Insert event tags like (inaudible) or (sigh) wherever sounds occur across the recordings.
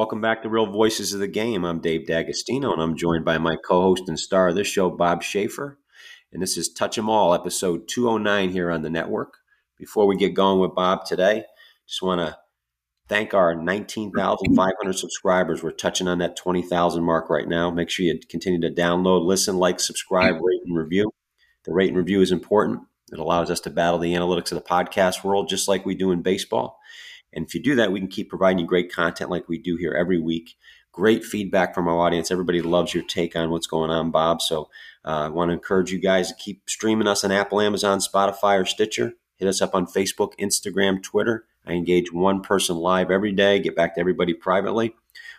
Welcome back to Real Voices of the Game. I'm Dave D'Agostino, and I'm joined by my co-host and star of this show, Bob Schaefer. And this is Touch 'Em All, episode 209 here on the network. Before we get going with Bob today, just want to thank our 19,500 subscribers. We're touching on that 20,000 mark right now. Make sure you continue to download, listen, like, subscribe, rate, and review. The rate and review is important. It allows us to battle the analytics of the podcast world just like we do in baseball. And if you do that, we can keep providing you great content like we do here every week. Great feedback from our audience. Everybody loves your take on what's going on, Bob. So uh, I want to encourage you guys to keep streaming us on Apple, Amazon, Spotify, or Stitcher. Hit us up on Facebook, Instagram, Twitter. I engage one person live every day, get back to everybody privately.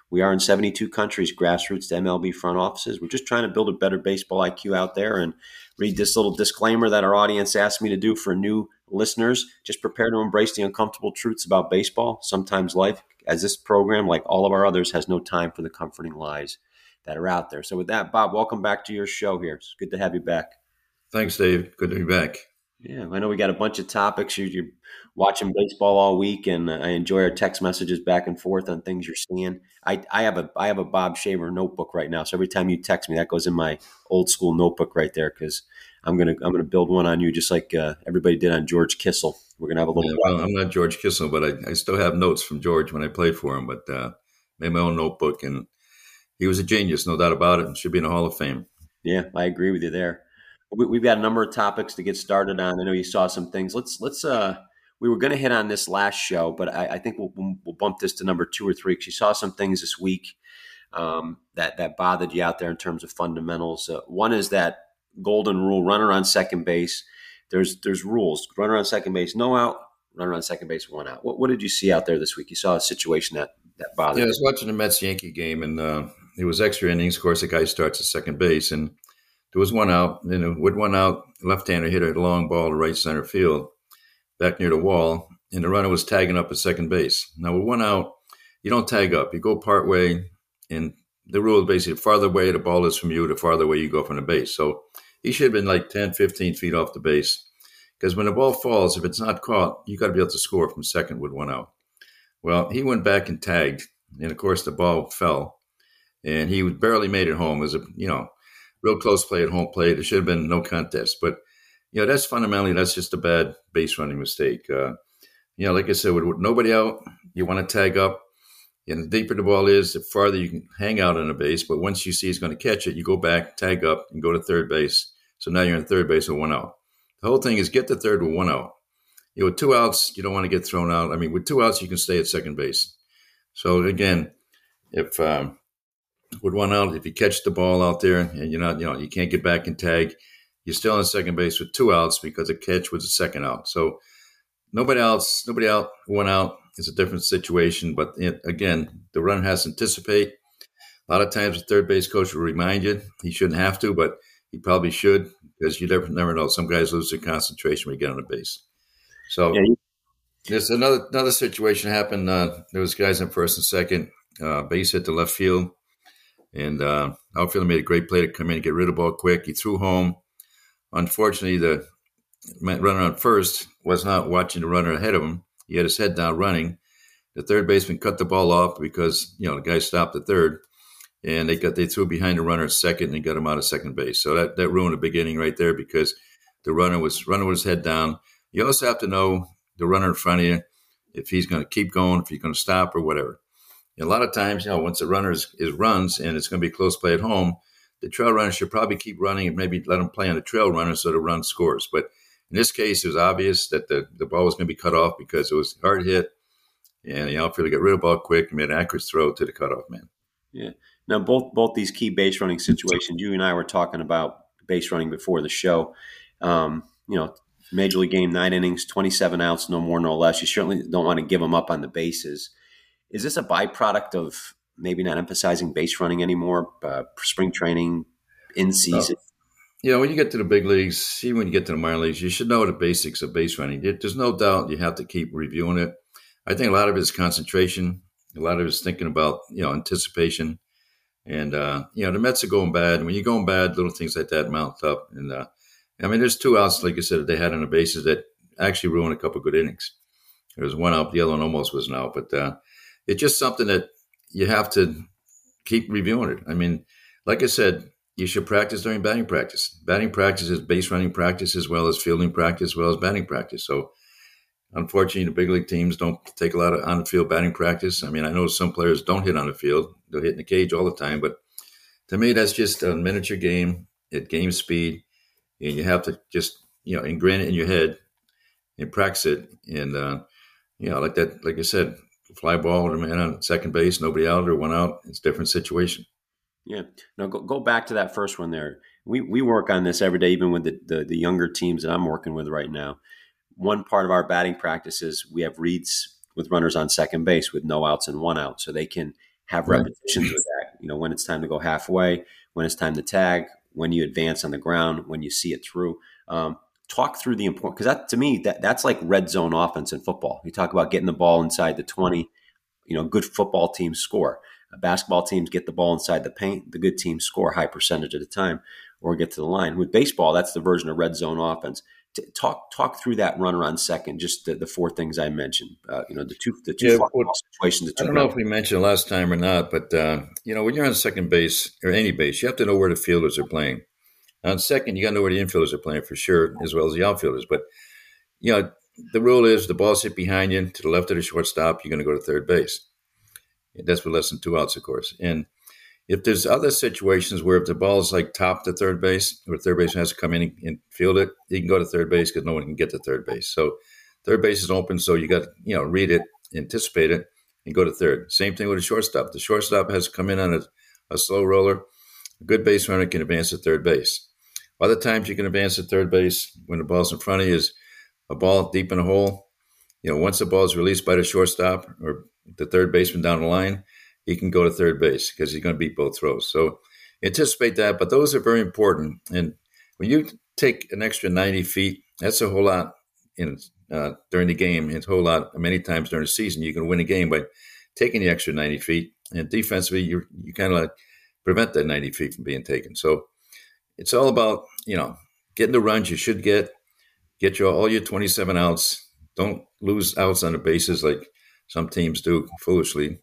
We are in 72 countries, grassroots to MLB front offices. We're just trying to build a better baseball IQ out there and read this little disclaimer that our audience asked me to do for new listeners. Just prepare to embrace the uncomfortable truths about baseball. Sometimes life, as this program, like all of our others, has no time for the comforting lies that are out there. So, with that, Bob, welcome back to your show here. It's good to have you back. Thanks, Dave. Good to be back. Yeah, I know we got a bunch of topics. You're, watching baseball all week, and I enjoy our text messages back and forth on things you're seeing. I, I have a I have a Bob Schaefer notebook right now, so every time you text me, that goes in my old school notebook right there because I'm gonna I'm gonna build one on you just like uh, everybody did on George Kissell. We're gonna have a little. Yeah, well, I'm not George Kissell, but I, I still have notes from George when I played for him. But uh, made my own notebook, and he was a genius, no doubt about it. Should be in the Hall of Fame. Yeah, I agree with you there we, have got a number of topics to get started on. I know you saw some things. Let's let's. Uh, we were going to hit on this last show, but I, I think we'll, we'll bump this to number two or three because you saw some things this week um, that that bothered you out there in terms of fundamentals. Uh, one is that golden rule: runner on second base. There's there's rules. Runner on second base, no out. Runner on second base, one out. What, what did you see out there this week? You saw a situation that that bothered. Yeah, I was watching the Mets Yankee game, and uh, it was extra innings. Of course, the guy starts at second base, and there was one out, You know, with one out, left-hander hit a long ball to right center field, back near the wall, and the runner was tagging up at second base. Now with one out, you don't tag up; you go part way, and the rule is basically the farther away the ball is from you, the farther away you go from the base. So he should have been like 10, 15 feet off the base. Because when the ball falls, if it's not caught, you got to be able to score from second with one out. Well, he went back and tagged, and of course the ball fell, and he barely made it home. It was a you know real close play at home plate. It should have been no contest. But, you know, that's fundamentally, that's just a bad base running mistake. Uh, you know, like I said, with, with nobody out, you want to tag up. And the deeper the ball is, the farther you can hang out on a base. But once you see he's going to catch it, you go back, tag up, and go to third base. So now you're in third base with one out. The whole thing is get the third with one out. You know, with two outs, you don't want to get thrown out. I mean, with two outs, you can stay at second base. So again, if um, with one out, if you catch the ball out there and you're not, you know, you can't get back and tag, you're still in second base with two outs because a catch was a second out. So nobody else, nobody out, one out is a different situation. But it, again, the runner has to anticipate. A lot of times, the third base coach will remind you he shouldn't have to, but he probably should because you never never know. Some guys lose their concentration when you get on the base. So yeah. there's another another situation happened. Uh, there was guys in first and second. Uh, base hit the left field. And uh, outfielder made a great play to come in and get rid of the ball quick. He threw home. Unfortunately, the runner on first was not watching the runner ahead of him. He had his head down running. The third baseman cut the ball off because you know the guy stopped the third, and they got they threw behind the runner at second and got him out of second base. So that that ruined the beginning right there because the runner was runner with his head down. You also have to know the runner in front of you if he's going to keep going, if he's going to stop or whatever a lot of times, you know, once the runner is, is runs and it's going to be close play at home, the trail runner should probably keep running and maybe let him play on the trail runner so the run scores. But in this case, it was obvious that the, the ball was going to be cut off because it was hard hit, and the outfielder got rid of the ball quick and made an accurate throw to the cutoff man. Yeah. Now, both both these key base running situations, you and I were talking about base running before the show. Um, you know, major league game, nine innings, twenty seven outs, no more, no less. You certainly don't want to give them up on the bases. Is this a byproduct of maybe not emphasizing base running anymore, uh, spring training, in season? No. Yeah, when you get to the big leagues, even when you get to the minor leagues, you should know the basics of base running. There's no doubt you have to keep reviewing it. I think a lot of it is concentration. A lot of it is thinking about you know anticipation, and uh, you know the Mets are going bad. When you're going bad, little things like that mount up. And uh, I mean, there's two outs, like I said, that they had on the bases that actually ruined a couple good innings. There was one out, the other one almost was an out, but uh, it's just something that you have to keep reviewing it. I mean, like I said, you should practice during batting practice. Batting practice is base running practice as well as fielding practice as well as batting practice. So unfortunately, the big league teams don't take a lot of on the field batting practice. I mean, I know some players don't hit on the field; they'll hit in the cage all the time. But to me, that's just a miniature game at game speed, and you have to just you know ingrain it in your head and practice it. And uh, you know, like that, like I said, fly ball or man on second base, nobody out or one out. It's a different situation. Yeah. Now go, go back to that first one there. We, we work on this every day, even with the, the, the younger teams that I'm working with right now. One part of our batting practice is we have reads with runners on second base with no outs and one out. So they can have repetitions with that. You know, when it's time to go halfway, when it's time to tag, when you advance on the ground, when you see it through. Um, talk through the important because that to me that that's like red zone offense in football. You talk about getting the ball inside the twenty. You know, good football teams score. Basketball teams get the ball inside the paint. The good teams score a high percentage at a time or get to the line. With baseball, that's the version of red zone offense. talk talk through that runner on second. Just the, the four things I mentioned. Uh, you know, the two the two yeah, situations. I don't know if we mentioned last time or not, but uh, you know, when you're on second base or any base, you have to know where the fielders are playing. On second, you got to know where the infielders are playing for sure, as well as the outfielders. But you know, the rule is the ball's hit behind you to the left of the shortstop, you're going to go to third base. That's with less than two outs, of course. And if there's other situations where if the ball is like top to third base, or third base has to come in and field it, you can go to third base because no one can get to third base. So third base is open, so you got you know read it, anticipate it, and go to third. Same thing with a shortstop. The shortstop has to come in on a, a slow roller. A good base runner can advance to third base. Other times you can advance to third base when the ball's in front of you is a ball deep in a hole. You know, once the ball is released by the shortstop or the third baseman down the line, he can go to third base because he's going to beat both throws. So anticipate that, but those are very important. And when you take an extra 90 feet, that's a whole lot in uh, during the game. It's a whole lot many times during the season. You can win a game by taking the extra 90 feet. And defensively, you you kind of like prevent that 90 feet from being taken. So it's all about you know getting the runs you should get, get your all your 27 outs. Don't lose outs on the bases like some teams do foolishly.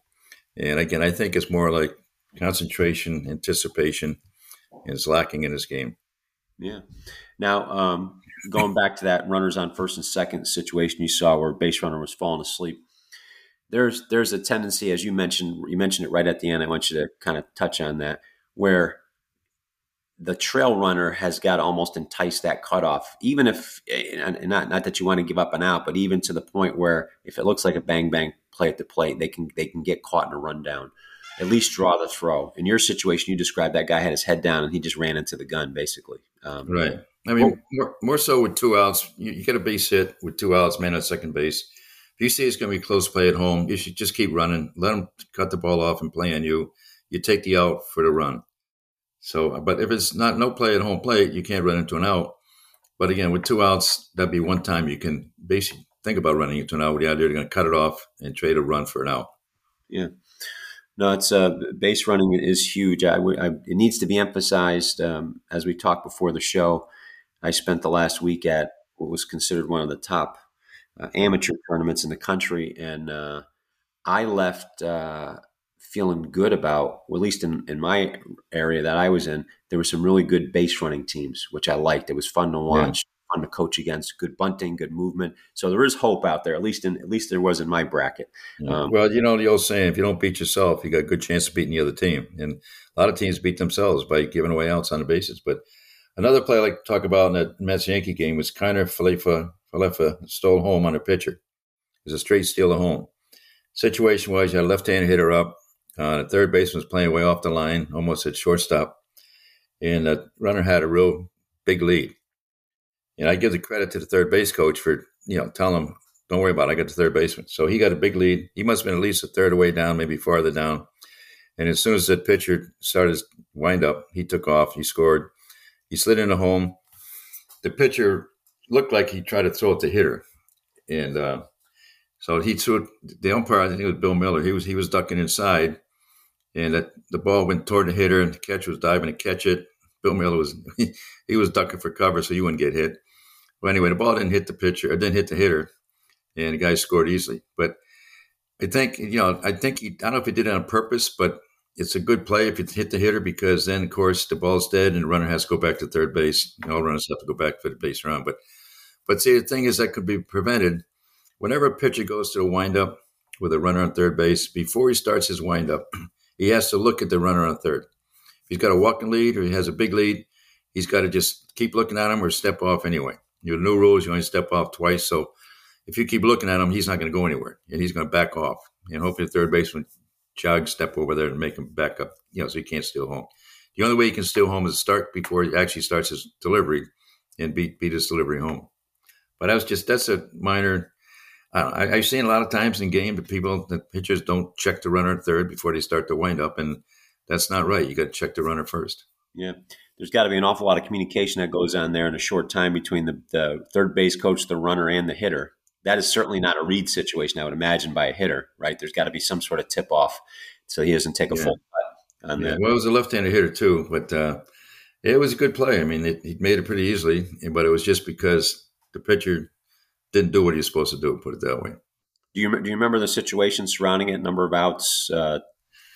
And again, I think it's more like concentration, anticipation, is lacking in this game. Yeah. Now, um, going back to that runners on first and second situation you saw where base runner was falling asleep. There's there's a tendency, as you mentioned, you mentioned it right at the end. I want you to kind of touch on that, where the trail runner has got to almost entice that cutoff, even if and not not that you want to give up an out, but even to the point where if it looks like a bang bang play at the plate, they can they can get caught in a rundown. At least draw the throw. In your situation, you described that guy had his head down and he just ran into the gun, basically. Um, right. I mean, more, more, so with two outs, you, you, get a base hit with two outs, man at second base. If you see it's going to be close play at home, you should just keep running. Let them cut the ball off and play on you. You take the out for the run. So, but if it's not no play at home plate, you can't run into an out. But again, with two outs, that'd be one time you can basically think about running into an out with the idea they're going to cut it off and trade a run for an out. Yeah. No, it's uh, base running is huge. I, I, it needs to be emphasized. Um, as we talked before the show, I spent the last week at what was considered one of the top uh, amateur tournaments in the country, and uh, I left uh, feeling good about, well, at least in, in my area that I was in, there were some really good base running teams, which I liked. It was fun to watch, yeah. fun to coach against, good bunting, good movement. So there is hope out there. At least in at least there was in my bracket. Yeah. Um, well, you know the old saying: if you don't beat yourself, you got a good chance of beating the other team. And a lot of teams beat themselves by giving away outs on the bases. But another play I like to talk about in that Mets Yankee game was Kiner Falefa. Falefa stole home on a pitcher. It was a straight steal of home. Situation was you had a left-hand hitter up uh, the third baseman was playing way off the line, almost at shortstop, and the runner had a real big lead. And I give the credit to the third base coach for you know telling him, "Don't worry about it. I got the third baseman." So he got a big lead. He must have been at least a third away down, maybe farther down. And as soon as that pitcher started his wind up, he took off. He scored. He slid into home. The pitcher looked like he tried to throw it to hitter, and uh, so he threw. The umpire, I think it was Bill Miller. He was he was ducking inside, and that the ball went toward the hitter, and the catcher was diving to catch it. Bill Miller was (laughs) he, was ducking for cover, so he wouldn't get hit. Well, anyway, the ball didn't hit the pitcher, it didn't hit the hitter, and the guy scored easily. But I think you know. I think he. I don't know if he did it on purpose, but it's a good play if you hit the hitter because then, of course, the ball's dead and the runner has to go back to third base. all runners have to go back for the base round. But, but see, the thing is that could be prevented. Whenever a pitcher goes to the windup with a runner on third base, before he starts his windup, (clears throat) he has to look at the runner on third. If he's got a walking lead or he has a big lead, he's got to just keep looking at him or step off anyway. Your new rules, you only step off twice. So if you keep looking at him, he's not going to go anywhere and he's going to back off. And hopefully the third baseman jog, step over there and make him back up, you know, so he can't steal home. The only way he can steal home is start before he actually starts his delivery and beat beat his delivery home. But that was just that's a minor. I, have seen a lot of times in game that people, the pitchers don't check the runner at third before they start to wind up, and that's not right. You got to check the runner first. Yeah, there's got to be an awful lot of communication that goes on there in a short time between the, the third base coach, the runner, and the hitter that is certainly not a read situation, I would imagine, by a hitter, right? There's got to be some sort of tip off so he doesn't take a yeah. full cut on yeah. Well, it was a left handed hitter, too, but uh, it was a good play. I mean, it, he made it pretty easily, but it was just because the pitcher didn't do what he was supposed to do, put it that way. Do you, do you remember the situation surrounding it, number of outs, uh,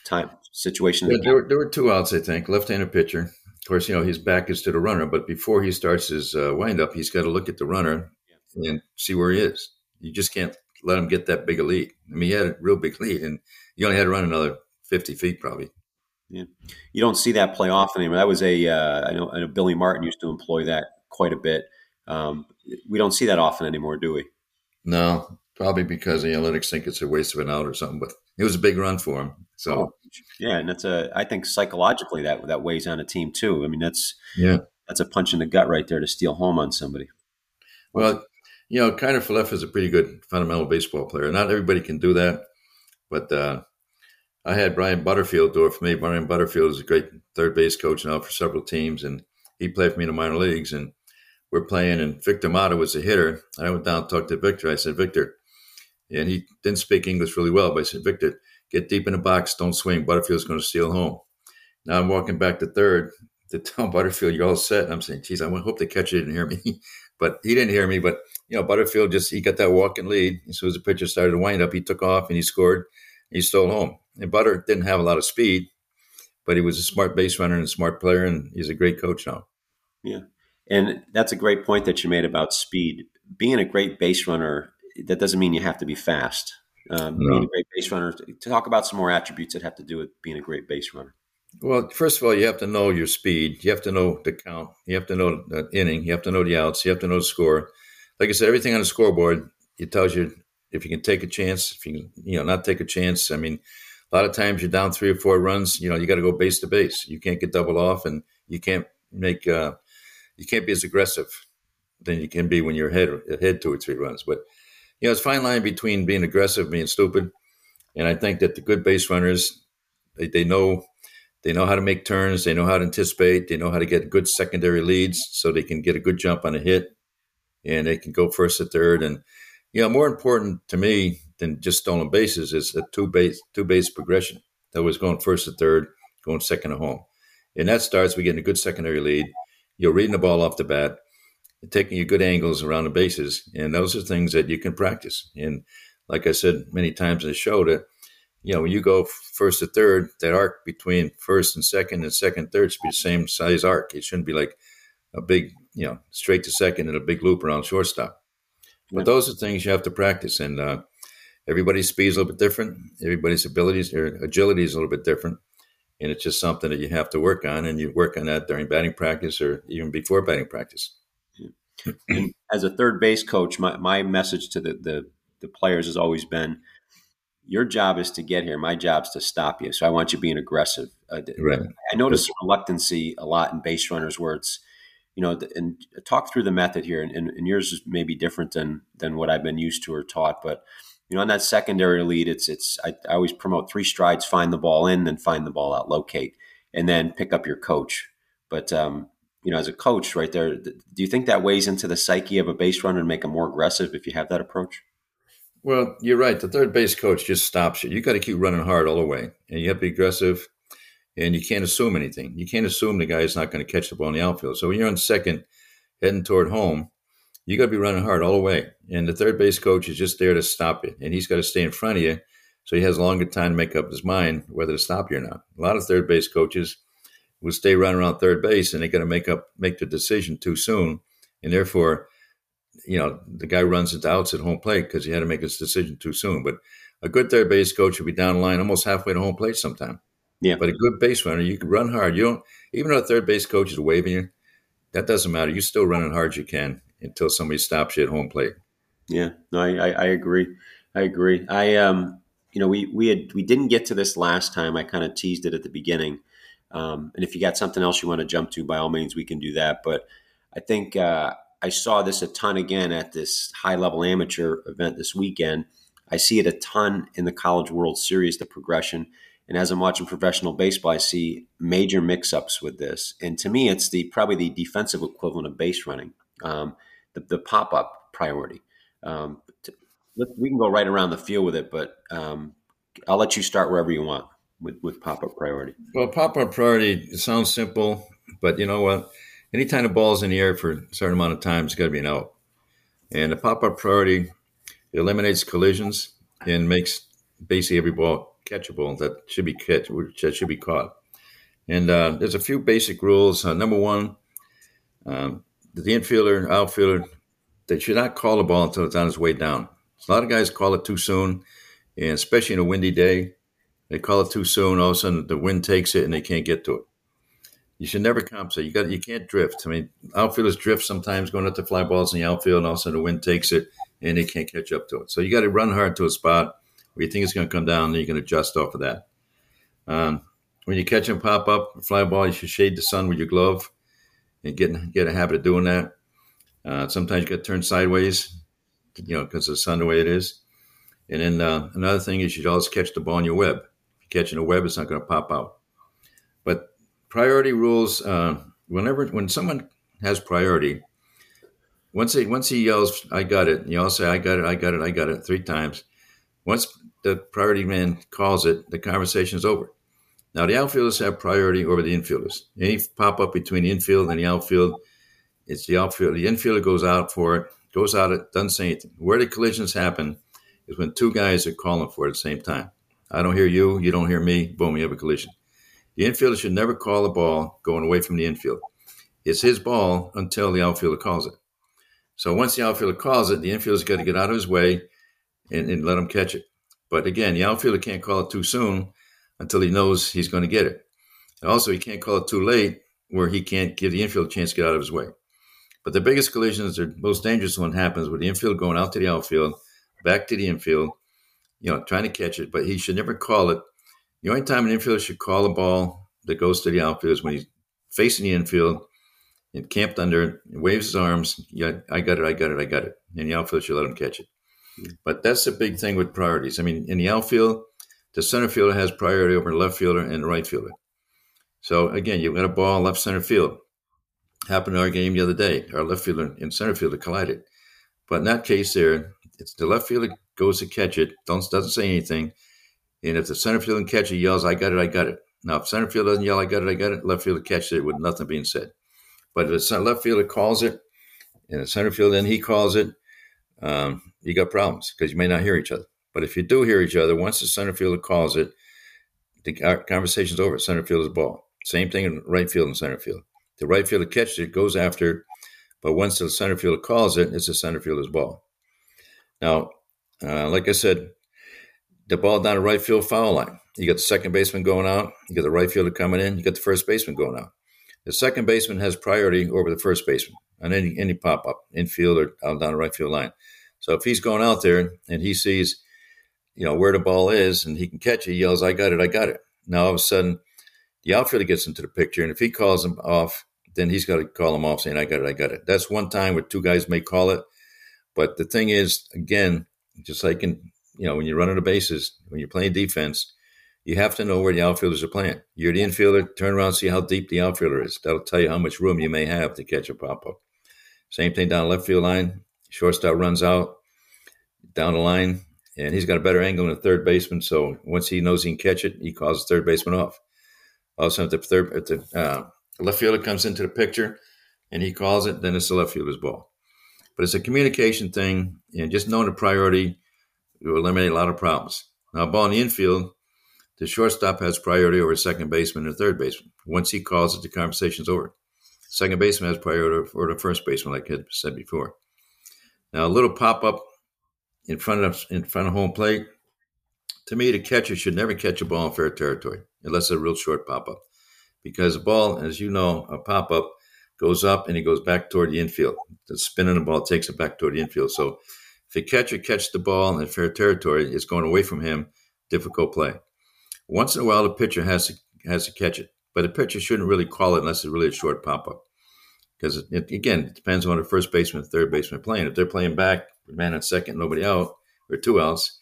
time, situation? Yeah, there, were, there were two outs, I think, left handed pitcher. Of course, you know, his back is to the runner, but before he starts his uh, windup, he's got to look at the runner and see where he is. You just can't let him get that big a lead. I mean, he had a real big lead, and you only had to run another fifty feet probably. Yeah, you don't see that play often anymore. That was a uh, I know I know Billy Martin used to employ that quite a bit. Um, we don't see that often anymore, do we? No, probably because the analytics think it's a waste of an out or something. But it was a big run for him. So oh, yeah, and that's a I think psychologically that that weighs on a team too. I mean that's yeah that's a punch in the gut right there to steal home on somebody. Well, you know, Kiner Falefa is a pretty good fundamental baseball player. Not everybody can do that, but uh, I had Brian Butterfield do it for me. Brian Butterfield is a great third base coach now for several teams, and he played for me in the minor leagues. And we're playing, and Victor Mata was a hitter. I went down and talked to Victor. I said, Victor, and he didn't speak English really well, but I said, Victor, get deep in the box, don't swing. Butterfield's going to steal home. Now I'm walking back to third to tell (laughs) Butterfield, you're all set. And I'm saying, geez, I hope the catcher didn't hear me. (laughs) but he didn't hear me. But you know, Butterfield just he got that walking lead. As soon as the pitcher started to wind up, he took off and he scored. He stole home. And Butter didn't have a lot of speed, but he was a smart base runner and a smart player, and he's a great coach now. Yeah, and that's a great point that you made about speed. Being a great base runner, that doesn't mean you have to be fast. Um, no. Being a great base runner. To talk about some more attributes that have to do with being a great base runner. Well, first of all, you have to know your speed. You have to know the count. You have to know the inning. You have to know the outs. You have to know the score like I said, everything on the scoreboard it tells you if you can take a chance, if you can, you know, not take a chance. I mean, a lot of times you're down three or four runs. You know, you got to go base to base. You can't get double off, and you can't make uh, you can't be as aggressive than you can be when you're ahead ahead two or three runs. But you know, it's fine line between being aggressive, and being stupid. And I think that the good base runners, they, they know they know how to make turns, they know how to anticipate, they know how to get good secondary leads, so they can get a good jump on a hit and they can go first to third. And you know, more important to me than just stolen bases is a two base two base progression. That was going first to third, going second to home, and that starts with getting a good secondary lead. You're reading the ball off the bat, taking your good angles around the bases, and those are things that you can practice. And like I said many times in the show, that you know when you go first to third, that arc between first and second and second third should be the same size arc. It shouldn't be like a big you know, straight to second and a big loop around shortstop. But yeah. those are things you have to practice, and uh, everybody's speed is a little bit different. Everybody's abilities or agility is a little bit different, and it's just something that you have to work on, and you work on that during batting practice or even before batting practice. as a third base coach, my, my message to the, the, the players has always been your job is to get here. My job is to stop you. So I want you being aggressive. Uh, right. I notice reluctancy a lot in base runners where it's – you know, and talk through the method here. And, and, yours may be different than than what I've been used to or taught. But you know, on that secondary lead, it's it's I, I always promote three strides: find the ball in, then find the ball out, locate, and then pick up your coach. But um, you know, as a coach, right there, do you think that weighs into the psyche of a base runner and make them more aggressive if you have that approach? Well, you're right. The third base coach just stops you. You got to keep running hard all the way, and you have to be aggressive and you can't assume anything. You can't assume the guy is not going to catch the ball in the outfield. So when you're on second, heading toward home, you got to be running hard all the way. And the third base coach is just there to stop it, and he's got to stay in front of you So he has a longer time to make up his mind whether to stop you or not. A lot of third base coaches will stay running around third base and they got to make up make the decision too soon, and therefore, you know, the guy runs into outs at home plate because he had to make his decision too soon. But a good third base coach will be down the line almost halfway to home plate sometime. Yeah. But a good base runner, you can run hard. You don't even though a third base coach is waving you, that doesn't matter. You're still running hard as you can until somebody stops you at home plate. Yeah, no, I, I, I agree. I agree. I um, you know, we we had we didn't get to this last time. I kind of teased it at the beginning. Um, and if you got something else you want to jump to, by all means, we can do that. But I think uh, I saw this a ton again at this high level amateur event this weekend. I see it a ton in the College World Series, the progression. And as I'm watching professional baseball, I see major mix-ups with this. And to me, it's the probably the defensive equivalent of base running, um, the, the pop-up priority. Um, to, we can go right around the field with it, but um, I'll let you start wherever you want with, with pop-up priority. Well, pop-up priority sounds simple, but you know what? Anytime the ball's in the air for a certain amount of time, it's got to be an out. And the pop-up priority eliminates collisions and makes basically every ball catchable that should be catch that should be caught. And uh, there's a few basic rules. Uh, number one, um, the infielder, outfielder, they should not call the ball until it's on its way down. A lot of guys call it too soon, and especially in a windy day, they call it too soon. All of a sudden, the wind takes it and they can't get to it. You should never compensate. You got you can't drift. I mean, outfielders drift sometimes going up to fly balls in the outfield, and all of a sudden the wind takes it and they can't catch up to it. So you got to run hard to a spot where you think it's going to come down, and you can adjust off of that. Um, when you catch them pop up, fly ball, you should shade the sun with your glove and get get a habit of doing that. Uh, sometimes you got to turn sideways, you know, because of the sun the way it is. And then uh, another thing is you should always catch the ball in your web. If you're catching a web, it's not going to pop out. But priority rules, uh, whenever when someone has priority, once he once he yells, "I got it," you all say, "I got it, I got it, I got it" three times. Once the priority man calls it, the conversation is over. Now, the outfielders have priority over the infielders. Any pop up between the infield and the outfield, it's the outfield. The infielder goes out for it, goes out, it doesn't say anything. Where the collisions happen is when two guys are calling for it at the same time. I don't hear you, you don't hear me, boom, you have a collision. The infielder should never call the ball going away from the infield. It's his ball until the outfielder calls it. So once the outfielder calls it, the infielder's got to get out of his way and, and let him catch it. But again, the outfielder can't call it too soon until he knows he's going to get it. And also, he can't call it too late where he can't give the infield a chance to get out of his way. But the biggest collisions, the most dangerous one happens with the infield going out to the outfield, back to the infield, you know, trying to catch it, but he should never call it. The only time an infielder should call a ball that goes to the outfield is when he's facing the infield and camped under it, waves his arms. Yeah, I got it, I got it, I got it. And the outfield should let him catch it. Hmm. But that's the big thing with priorities. I mean, in the outfield, the center fielder has priority over the left fielder and the right fielder. So again, you've got a ball left center field. Happened in our game the other day. Our left fielder and center fielder collided. But in that case, there, it's the left fielder goes to catch it, don't, doesn't say anything. And if the center fielder can catch it, yells, I got it, I got it. Now, if center field doesn't yell, I got it, I got it, left fielder catches it with nothing being said. But if the left fielder calls it, and the center fielder, then he calls it, um, you got problems because you may not hear each other. But if you do hear each other, once the center fielder calls it, the conversation's over. Center fielder's ball. Same thing in right field and center field. The right fielder catches it, goes after it, but once the center fielder calls it, it's the center fielder's ball. Now, uh, like I said, the ball down the right field foul line. You got the second baseman going out. You got the right fielder coming in. You got the first baseman going out. The second baseman has priority over the first baseman on any any pop up, infield or out down the right field line. So if he's going out there and he sees, you know, where the ball is and he can catch it, he yells, I got it, I got it. Now all of a sudden, the outfielder gets into the picture, and if he calls him off, then he's got to call him off saying, I got it, I got it. That's one time where two guys may call it. But the thing is, again, just like in, you know, when you're running the bases, when you're playing defense, you have to know where the outfielders are playing. You're the infielder, turn around, see how deep the outfielder is. That'll tell you how much room you may have to catch a pop up. Same thing down left field line. Shortstop runs out down the line, and he's got a better angle than the third baseman. So once he knows he can catch it, he calls the third baseman off. Also, if the third, if the uh, left fielder comes into the picture and he calls it, then it's the left fielder's ball. But it's a communication thing, and just knowing the priority will eliminate a lot of problems. Now, ball in the infield, the shortstop has priority over second baseman and third baseman. Once he calls it, the conversation's over. Second baseman has priority over the first baseman, like I said before. Now, a little pop up in front of in front of home plate. To me, the catcher should never catch a ball in fair territory unless it's a real short pop up, because the ball, as you know, a pop up goes up and it goes back toward the infield. The spin on the ball takes it back toward the infield. So if the catcher catches the ball in fair territory, it's going away from him. Difficult play. Once in a while, the pitcher has to has to catch it, but the pitcher shouldn't really call it unless it's really a short pop up. Because again, it depends on the first baseman, third baseman playing. If they're playing back, man at second, nobody out, or two outs,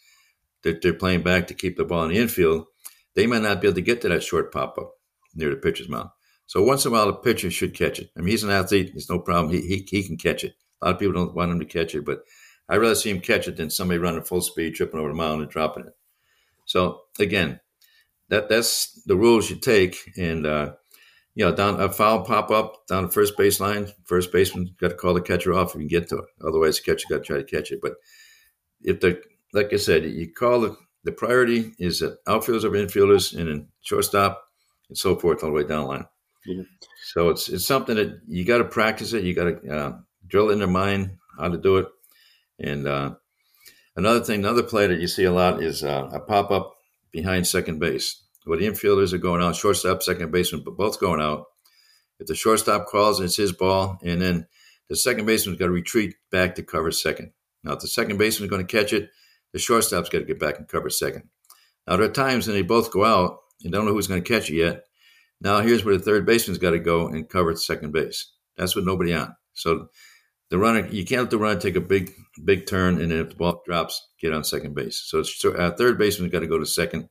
they're, they're playing back to keep the ball in the infield. They might not be able to get to that short pop up near the pitcher's mound. So once in a while, the pitcher should catch it. I mean, he's an athlete; it's no problem. He, he he can catch it. A lot of people don't want him to catch it, but I'd rather see him catch it than somebody running full speed, tripping over the mound and dropping it. So again, that that's the rules you take. And uh, you know, down a foul pop up down the first baseline, first baseman got to call the catcher off if you can get to it. Otherwise, the catcher got to try to catch it. But if the like I said, you call the the priority is that outfielders over infielders and then shortstop and so forth all the way down the line. Yeah. So it's it's something that you got to practice it. You got to uh, drill it in their mind how to do it. And uh, another thing, another play that you see a lot is uh, a pop up behind second base. Where the infielders are going out, shortstop, second baseman, but both going out. If the shortstop calls, it's his ball, and then the second baseman's got to retreat back to cover second. Now, if the second baseman's going to catch it, the shortstop's got to get back and cover second. Now, there are times when they both go out and don't know who's going to catch it yet. Now, here's where the third baseman's got to go and cover second base. That's with nobody on. So the runner, you can't let the runner take a big, big turn, and then if the ball drops, get on second base. So it's, uh, third baseman's got to go to second.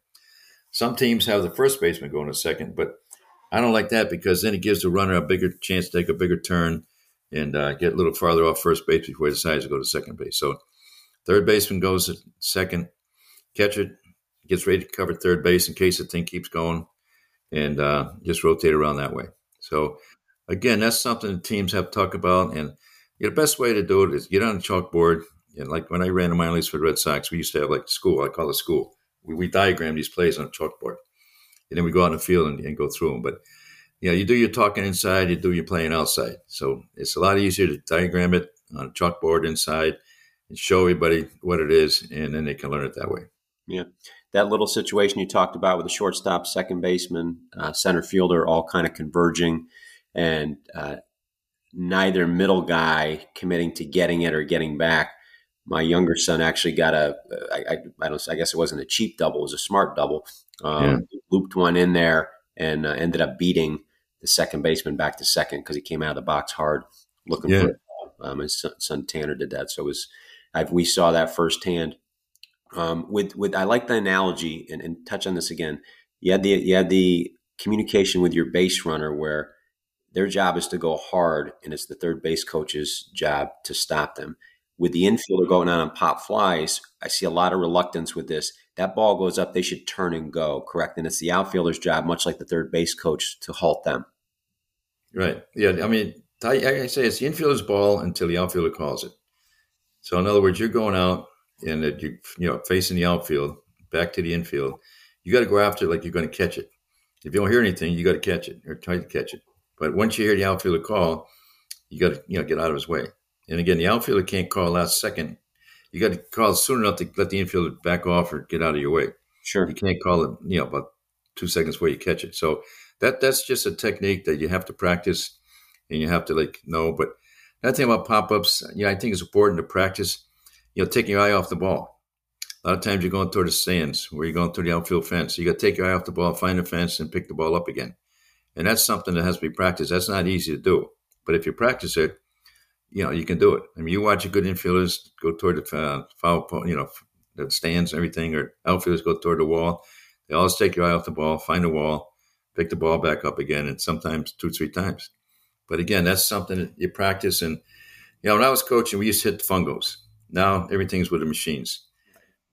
Some teams have the first baseman going to second, but I don't like that because then it gives the runner a bigger chance to take a bigger turn and uh, get a little farther off first base before he decides to go to second base. So third baseman goes to second, catcher gets ready to cover third base in case the thing keeps going, and uh, just rotate around that way. So again, that's something that teams have to talk about. And the best way to do it is get on a chalkboard. And like when I ran the minor leagues for the Red Sox, we used to have like school. I call it school we, we diagram these plays on a chalkboard, and then we go out in the field and, and go through them. But you know, you do your talking inside, you do your playing outside. So it's a lot easier to diagram it on a chalkboard inside and show everybody what it is, and then they can learn it that way. Yeah, that little situation you talked about with the shortstop, second baseman, uh, center fielder, all kind of converging, and uh, neither middle guy committing to getting it or getting back my younger son actually got a I, I, I don't I guess it wasn't a cheap double, it was a smart double. Um, yeah. Looped one in there and uh, ended up beating the second baseman back to second because he came out of the box hard looking yeah. for it. Um, his son, son, Tanner did that, so it was I've, we saw that firsthand. Um, with with I like the analogy and, and touch on this again. You had the you had the communication with your base runner where their job is to go hard, and it's the third base coach's job to stop them with the infielder going out on pop flies, I see a lot of reluctance with this. That ball goes up, they should turn and go, correct? And it's the outfielder's job, much like the third base coach, to halt them. Right. Yeah. I mean, I say it's the infielder's ball until the outfielder calls it. So, in other words, you're going out and you you know facing the outfield, back to the infield. You got to go after it like you're going to catch it. If you don't hear anything, you got to catch it or try to catch it. But once you hear the outfielder call, you got to you know get out of his way. And again, the outfielder can't call last second. You got to call soon enough to let the infielder back off or get out of your way. Sure. You can't call it, you know, about two seconds before you catch it. So that that's just a technique that you have to practice and you have to like know. But that thing about pop ups, yeah, I think it's important to practice, you know, taking your eye off the ball. A lot of times you're going toward the stands where you're going through the outfield fence. You got to take your eye off the ball, find the fence, and pick the ball up again. And that's something that has to be practiced. That's not easy to do. But if you practice it, you know, you can do it. I mean, you watch a good infielders go toward the uh, foul, you know, the stands, and everything, or outfielders go toward the wall. They always take your eye off the ball, find the wall, pick the ball back up again, and sometimes two, three times. But again, that's something that you practice. And, you know, when I was coaching, we used to hit fungos. Now everything's with the machines.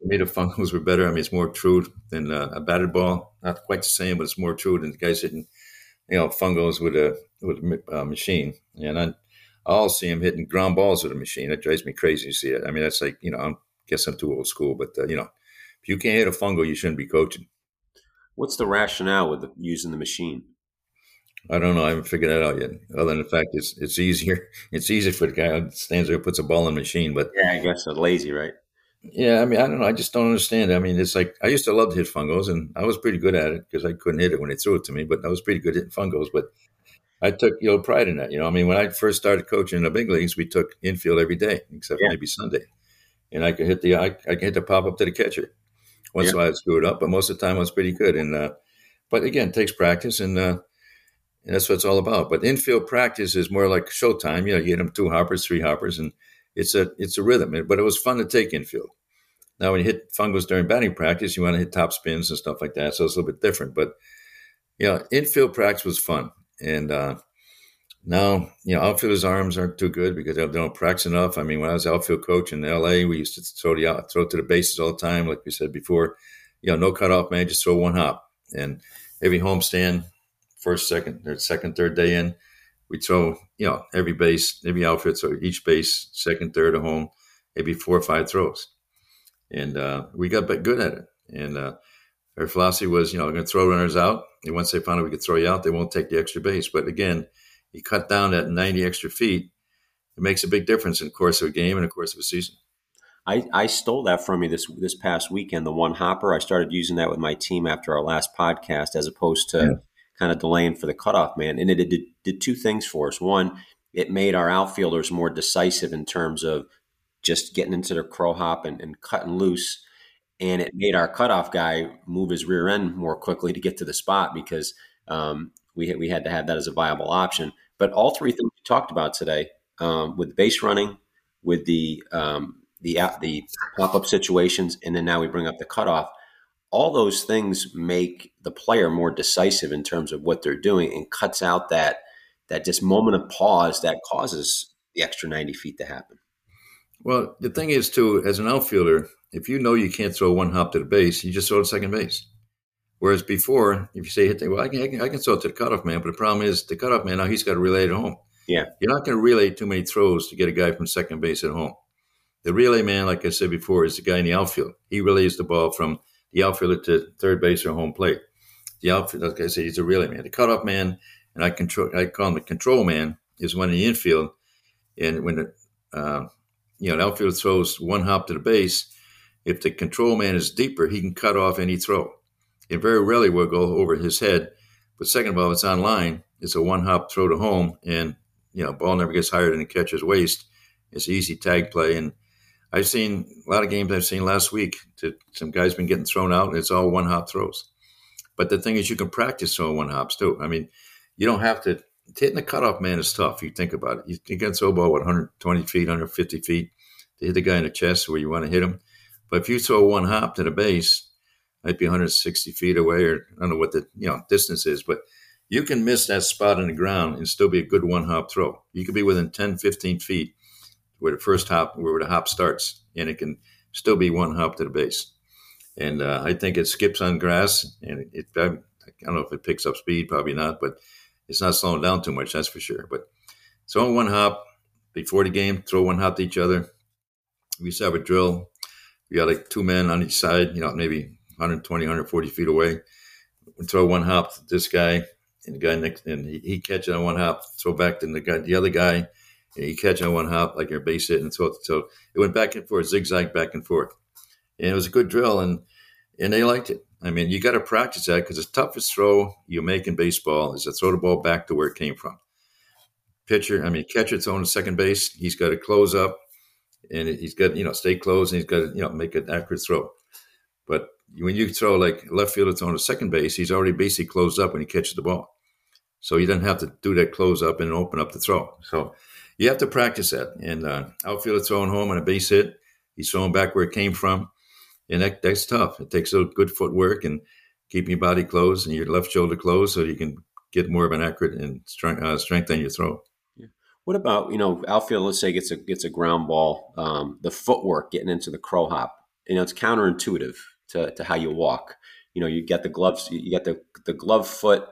The fungos were better. I mean, it's more true than uh, a batted ball. Not quite the same, but it's more true than the guys hitting, you know, fungos with a with a uh, machine. And I, I'll see him hitting ground balls with a machine. It drives me crazy to see it. I mean, that's like, you know, I guess I'm too old school, but, uh, you know, if you can't hit a fungo, you shouldn't be coaching. What's the rationale with the, using the machine? I don't know. I haven't figured that out yet. Other than the fact it's it's easier. (laughs) It's easier for the guy who stands there puts a ball in the machine. But yeah, I guess they're lazy, right? Yeah, I mean, I don't know. I just don't understand. I mean, it's like I used to love to hit fungos, and I was pretty good at it because I couldn't hit it when they threw it to me. But I was pretty good hitting fungos. But I took you know pride in that. You know, I mean, when I first started coaching in the big leagues, we took infield every day except yeah. maybe Sunday, and I could hit the I, I could hit the pop up to the catcher. Once yeah. in a while, I screwed it up, but most of the time I was pretty good. And uh, but again, it takes practice, and, uh, and that's what it's all about. But infield practice is more like showtime. You know, you hit them two hoppers, three hoppers, and it's a it's a rhythm. But it was fun to take infield. Now, when you hit fungos during batting practice, you want to hit top spins and stuff like that. So it's a little bit different. But you know, infield practice was fun, and uh, now you know outfielders' arms aren't too good because they don't practice enough. I mean, when I was outfield coach in L.A., we used to throw the out, throw to the bases all the time, like we said before. You know, no cutoff man, just throw one hop, and every homestand, first, second, or second, third day in, we throw you know every base, every outfit, so each base, second, third, of home, maybe four or five throws, and uh, we got good at it, and. Uh, our philosophy was, you know, we're going to throw runners out. And once they find out we could throw you out, they won't take the extra base. But again, you cut down that 90 extra feet, it makes a big difference in the course of a game and the course of a season. I, I stole that from you this this past weekend, the one hopper. I started using that with my team after our last podcast, as opposed to yeah. kind of delaying for the cutoff man. And it, it did, did two things for us. One, it made our outfielders more decisive in terms of just getting into their crow hop and, and cutting loose and it made our cutoff guy move his rear end more quickly to get to the spot because um, we we had to have that as a viable option. But all three things we talked about today, um, with base running, with the um, the the pop up situations, and then now we bring up the cutoff. All those things make the player more decisive in terms of what they're doing, and cuts out that that just moment of pause that causes the extra ninety feet to happen. Well, the thing is, too, as an outfielder, if you know you can't throw one hop to the base, you just throw to second base. Whereas before, if you say hit, the, well, I can, I can, I can throw it to the cutoff man, but the problem is the cutoff man now he's got to relay it home. Yeah, you're not going to relay too many throws to get a guy from second base at home. The relay man, like I said before, is the guy in the outfield. He relays the ball from the outfielder to third base or home plate. The outfield, like I said, he's a relay man. The cutoff man, and I control, I call him the control man, is one in the infield, and when the uh, you know the outfielder throws one hop to the base if the control man is deeper, he can cut off any throw. It very rarely will go over his head. But second of all, it's on line. It's a one hop throw to home, and you know, ball never gets higher than the catcher's waist. It's easy tag play, and I've seen a lot of games I've seen last week. To, some guys been getting thrown out, and it's all one hop throws. But the thing is, you can practice throwing one hops too. I mean, you don't have to. Hitting the cutoff man is tough. You think about it. You, can throw a ball what 120 feet, 150 feet to hit the guy in the chest where you want to hit him. But if you throw one hop to the base, might be 160 feet away, or I don't know what the you know distance is, but you can miss that spot in the ground and still be a good one hop throw. You could be within 10, 15 feet where the first hop, where the hop starts, and it can still be one hop to the base. And uh, I think it skips on grass, and it, it, I don't know if it picks up speed, probably not, but it's not slowing down too much, that's for sure. But so one hop before the game, throw one hop to each other. We used to have a drill we got like two men on each side, you know, maybe 120, 140 feet away. Throw one hop to this guy, and the guy next, and he, he catch on one hop, throw back to the guy, the other guy, and he catch on one hop like your base hit, and throw it. So it went back and forth, zigzag back and forth, and it was a good drill, and and they liked it. I mean, you got to practice that because the toughest throw you make in baseball is to throw the ball back to where it came from. Pitcher, I mean, catcher throwing to second base, he's got to close up and he's got you know stay close and he's got to you know make an accurate throw. But when you throw like left fielder throwing to second base, he's already basically closed up when he catches the ball, so he doesn't have to do that close up and open up the throw. So you have to practice that. And uh, outfielder throwing home on a base hit, he's throwing back where it came from, and that, that's tough. It takes a good footwork and keeping your body closed and your left shoulder closed so you can get more of an accurate and strength, uh, strengthen your throw. What about you know outfield? Let's say gets a gets a ground ball. Um, the footwork getting into the crow hop. You know it's counterintuitive to, to how you walk. You know you get the gloves. You get the the glove foot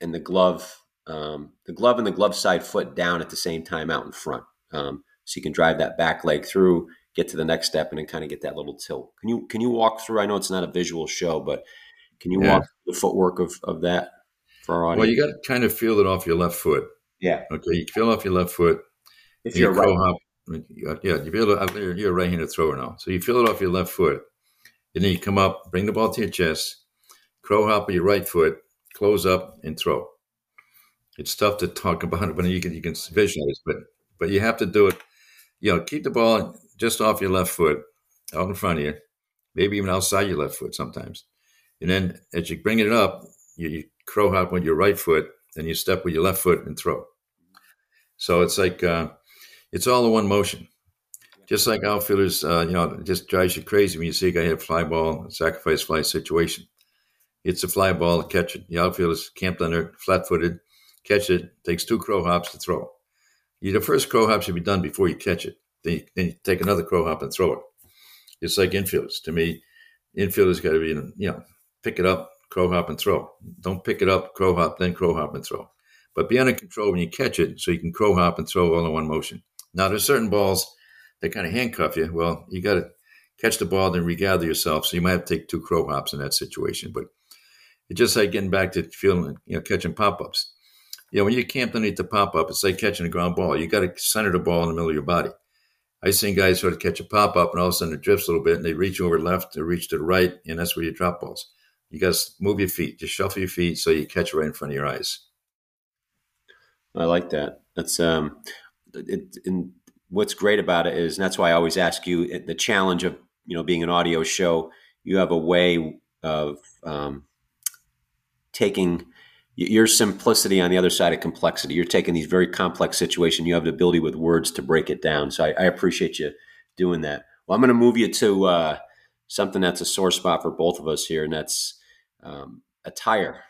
and the glove um, the glove and the glove side foot down at the same time out in front. Um, so you can drive that back leg through, get to the next step and then kind of get that little tilt. Can you can you walk through? I know it's not a visual show, but can you yeah. walk the footwork of, of that for our audience? Well, you got to kind of feel it off your left foot. Yeah. Okay. You feel off your left foot. If you're right. Hop, yeah, you feel it. You're, you're a right-handed thrower now, so you feel it off your left foot, and then you come up, bring the ball to your chest, crow hop with your right foot, close up, and throw. It's tough to talk about, but you can you can visualize, but but you have to do it. You know, keep the ball just off your left foot, out in front of you, maybe even outside your left foot sometimes. And then as you bring it up, you, you crow hop with your right foot, then you step with your left foot and throw. So it's like uh, it's all in one motion. Just like outfielders, uh, you know, it just drives you crazy when you see a guy hit a fly ball, sacrifice fly situation. It's a fly ball, catch it. The outfielder's camped under, flat footed, catch it, takes two crow hops to throw. You, the first crow hop should be done before you catch it. Then you, then you take another crow hop and throw it. It's like infielders. To me, infielders got to be, you know, pick it up, crow hop, and throw. Don't pick it up, crow hop, then crow hop and throw. But be under control when you catch it so you can crow hop and throw all in one motion. Now, there's certain balls that kind of handcuff you. Well, you got to catch the ball, then regather yourself. So you might have to take two crow hops in that situation. But it's just like getting back to feeling, you know, catching pop ups. You know, when you're camped underneath the pop up, it's like catching a ground ball. You got to center the ball in the middle of your body. I've seen guys sort of catch a pop up and all of a sudden it drifts a little bit and they reach over left or reach to the right, and that's where you drop balls. You got to move your feet, just shuffle your feet so you catch it right in front of your eyes. I like that. That's um, it, and what's great about it is, and that's why I always ask you the challenge of you know being an audio show. You have a way of um, taking your simplicity on the other side of complexity. You're taking these very complex situations. You have the ability with words to break it down. So I, I appreciate you doing that. Well, I'm going to move you to uh, something that's a sore spot for both of us here, and that's um, attire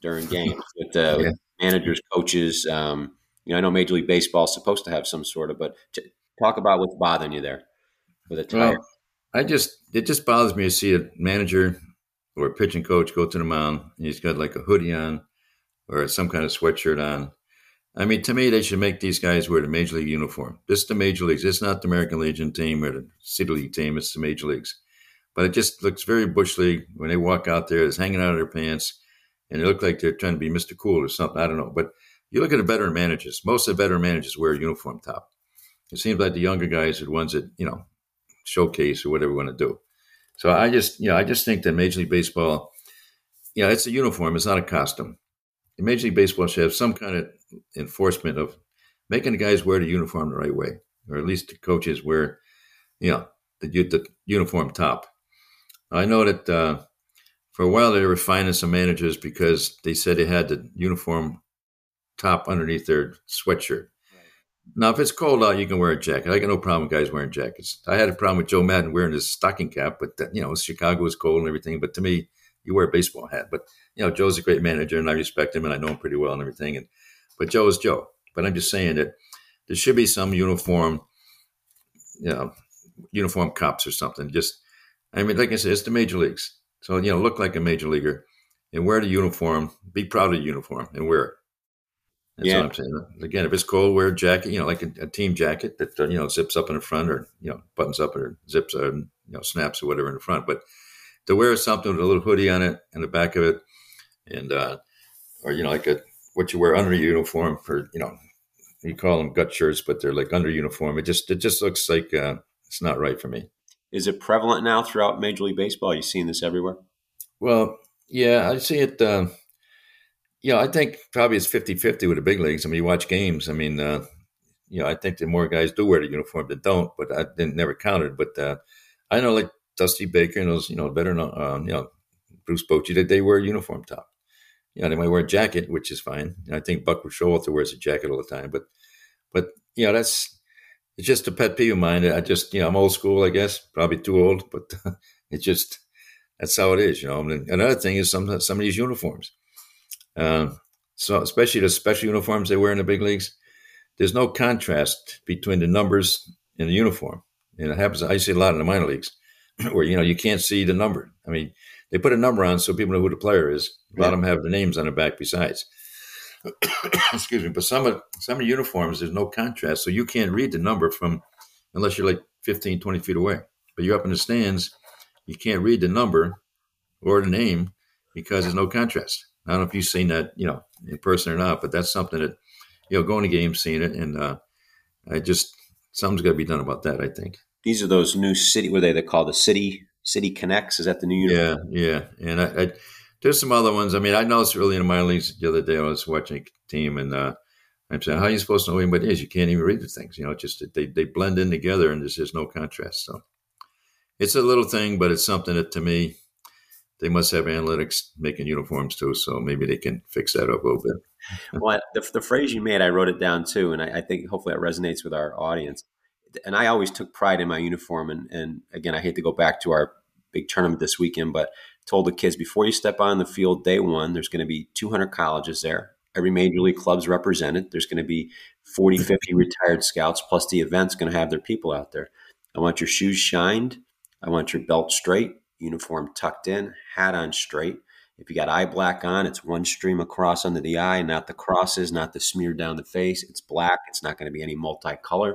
during (laughs) games with the yeah. managers, coaches. Um, you know, I know Major League Baseball is supposed to have some sort of, but t- talk about what's bothering you there with attire. Well, I just it just bothers me to see a manager or a pitching coach go to the mound and he's got like a hoodie on or some kind of sweatshirt on. I mean, to me, they should make these guys wear the major league uniform. This is the major leagues. It's not the American Legion team or the City League team. It's the major leagues. But it just looks very bush league when they walk out there. It's hanging out of their pants, and they look like they're trying to be Mr. Cool or something. I don't know. But you look at the veteran managers. Most of the veteran managers wear a uniform top. It seems like the younger guys are the ones that you know showcase or whatever we want to do. So I just, you know, I just think that Major League Baseball, yeah, it's a uniform. It's not a costume. Major League Baseball should have some kind of enforcement of making the guys wear the uniform the right way, or at least the coaches wear, you know, the, the uniform top. I know that uh, for a while they were fining some managers because they said they had the uniform top underneath their sweatshirt. Now, if it's cold out, you can wear a jacket. I got no problem with guys wearing jackets. I had a problem with Joe Maddon wearing his stocking cap, but that, you know, Chicago was cold and everything. But to me, you wear a baseball hat. But you know, Joe's a great manager, and I respect him, and I know him pretty well and everything. And but Joe is Joe. But I'm just saying that there should be some uniform, you know, uniform cops or something. Just, I mean, like I said, it's the major leagues, so you know, look like a major leaguer and wear the uniform. Be proud of the uniform and wear it. That's yeah. what I'm saying. Again, if it's cold, wear a jacket. You know, like a, a team jacket that you know zips up in the front, or you know buttons up, or zips, or you know snaps, or whatever in the front. But to wear something with a little hoodie on it and the back of it, and uh, or you know like a what you wear under your uniform for you know you call them gut shirts, but they're like under uniform. It just it just looks like uh, it's not right for me. Is it prevalent now throughout Major League Baseball? Are you seeing this everywhere? Well, yeah, I see it. Uh, yeah, I think probably it's 50-50 with the big leagues. I mean, you watch games. I mean, uh, you know, I think that more guys do wear the uniform than don't, but I didn't never counted. But uh, I know like Dusty Baker and those, you know, better, uh, you know, Bruce Bochy, that they wear a uniform top. You know, they might wear a jacket, which is fine. I think Buck Showalter wears a jacket all the time, but, but you know, that's it's just a pet peeve of mine. I just, you know, I'm old school, I guess, probably too old, but (laughs) it's just that's how it is, you know. And another thing is some some of these uniforms. Uh, so especially the special uniforms they wear in the big leagues, there's no contrast between the numbers in the uniform. And it happens. I see a lot in the minor leagues (clears throat) where you know you can't see the number. I mean, they put a number on so people know who the player is. A lot yeah. of them have the names on the back besides. (coughs) Excuse me, but some of some of the uniforms there's no contrast, so you can't read the number from unless you're like 15, 20 feet away. But you're up in the stands, you can't read the number or the name because there's no contrast. I don't know if you've seen that, you know, in person or not, but that's something that, you know, going to games, seeing it, and uh, I just something's got to be done about that. I think these are those new city. What are they? They call the city city connects. Is that the new? Uniform? Yeah, yeah. And I, I, there's some other ones. I mean, I noticed early in the minor leagues the other day. I was watching a team, and uh, I'm saying, how are you supposed to know anybody is? You can't even read the things. You know, just they they blend in together, and there's just no contrast. So it's a little thing, but it's something that to me they must have analytics making uniforms too, so maybe they can fix that up a little bit. (laughs) well, the, the, phrase you made, I wrote it down too, and I, I, think hopefully that resonates with our audience. And I always took pride in my uniform, and, and again, I hate to go back to our big tournament this weekend, but told the kids before you step on the field day one, there's going to be 200 colleges there. Every major league club's represented. There's going to be 40, 50 retired scouts, plus the event's going to have their people out there. I want your shoes shined. I want your belt straight uniform tucked in, hat on straight. If you got eye black on, it's one stream across under the eye, not the crosses, not the smear down the face. It's black. It's not going to be any multicolor.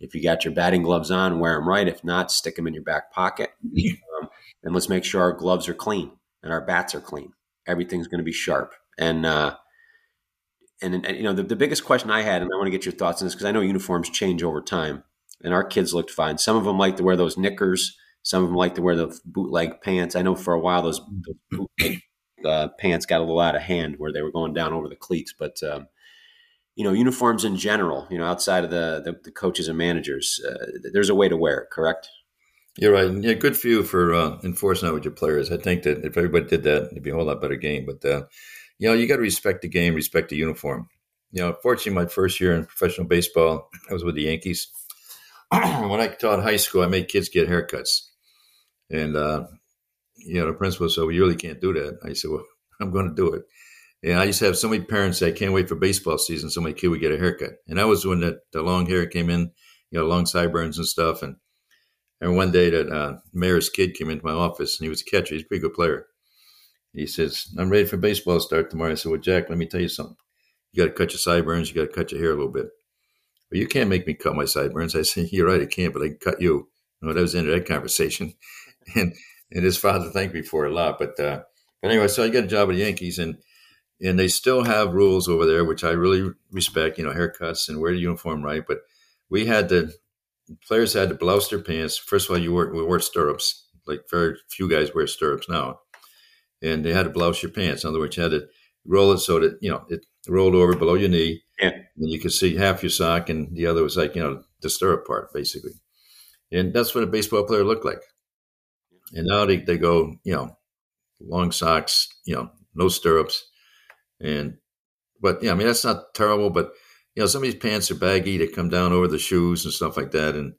If you got your batting gloves on, wear them right. If not, stick them in your back pocket. (laughs) And let's make sure our gloves are clean and our bats are clean. Everything's going to be sharp. And uh, and, and, you know the, the biggest question I had, and I want to get your thoughts on this because I know uniforms change over time, and our kids looked fine. Some of them like to wear those knickers some of them like to wear the bootleg pants. I know for a while those, bootleg uh, pants got a little out of hand where they were going down over the cleats. But um, you know, uniforms in general, you know, outside of the the, the coaches and managers, uh, there's a way to wear it. Correct? You're right. Yeah, good for you for uh, enforcing that with your players. I think that if everybody did that, it'd be a whole lot better game. But uh, you know, you got to respect the game, respect the uniform. You know, fortunately, my first year in professional baseball, I was with the Yankees. (clears throat) when I taught high school, I made kids get haircuts. And, uh, you know, the principal said, well, you really can't do that. I said, well, (laughs) I'm going to do it. And I used to have so many parents say, I can't wait for baseball season. So my kid would get a haircut. And that was when the, the long hair came in, you know, long sideburns and stuff. And, and one day that uh, mayor's kid came into my office and he was a catcher. He's a pretty good player. He says, I'm ready for baseball to start tomorrow. I said, well, Jack, let me tell you something. You got to cut your sideburns. You got to cut your hair a little bit. But you can't make me cut my sideburns. I said, (laughs) you're right. I can't, but I can cut you. No, that was the end of that conversation. (laughs) and and his father thanked me for a lot. But uh, but anyway, so I got a job with the Yankees, and and they still have rules over there, which I really respect. You know, haircuts and wear the uniform right. But we had the players had to blouse their pants. First of all, you wore we wore stirrups. Like very few guys wear stirrups now, and they had to blouse your pants. In other words, you had to roll it so that you know it rolled over below your knee, yeah. and you could see half your sock, and the other was like you know the stirrup part, basically. And that's what a baseball player looked like. And now they, they go, you know, long socks, you know, no stirrups. And, but yeah, I mean, that's not terrible, but, you know, some of these pants are baggy. They come down over the shoes and stuff like that. And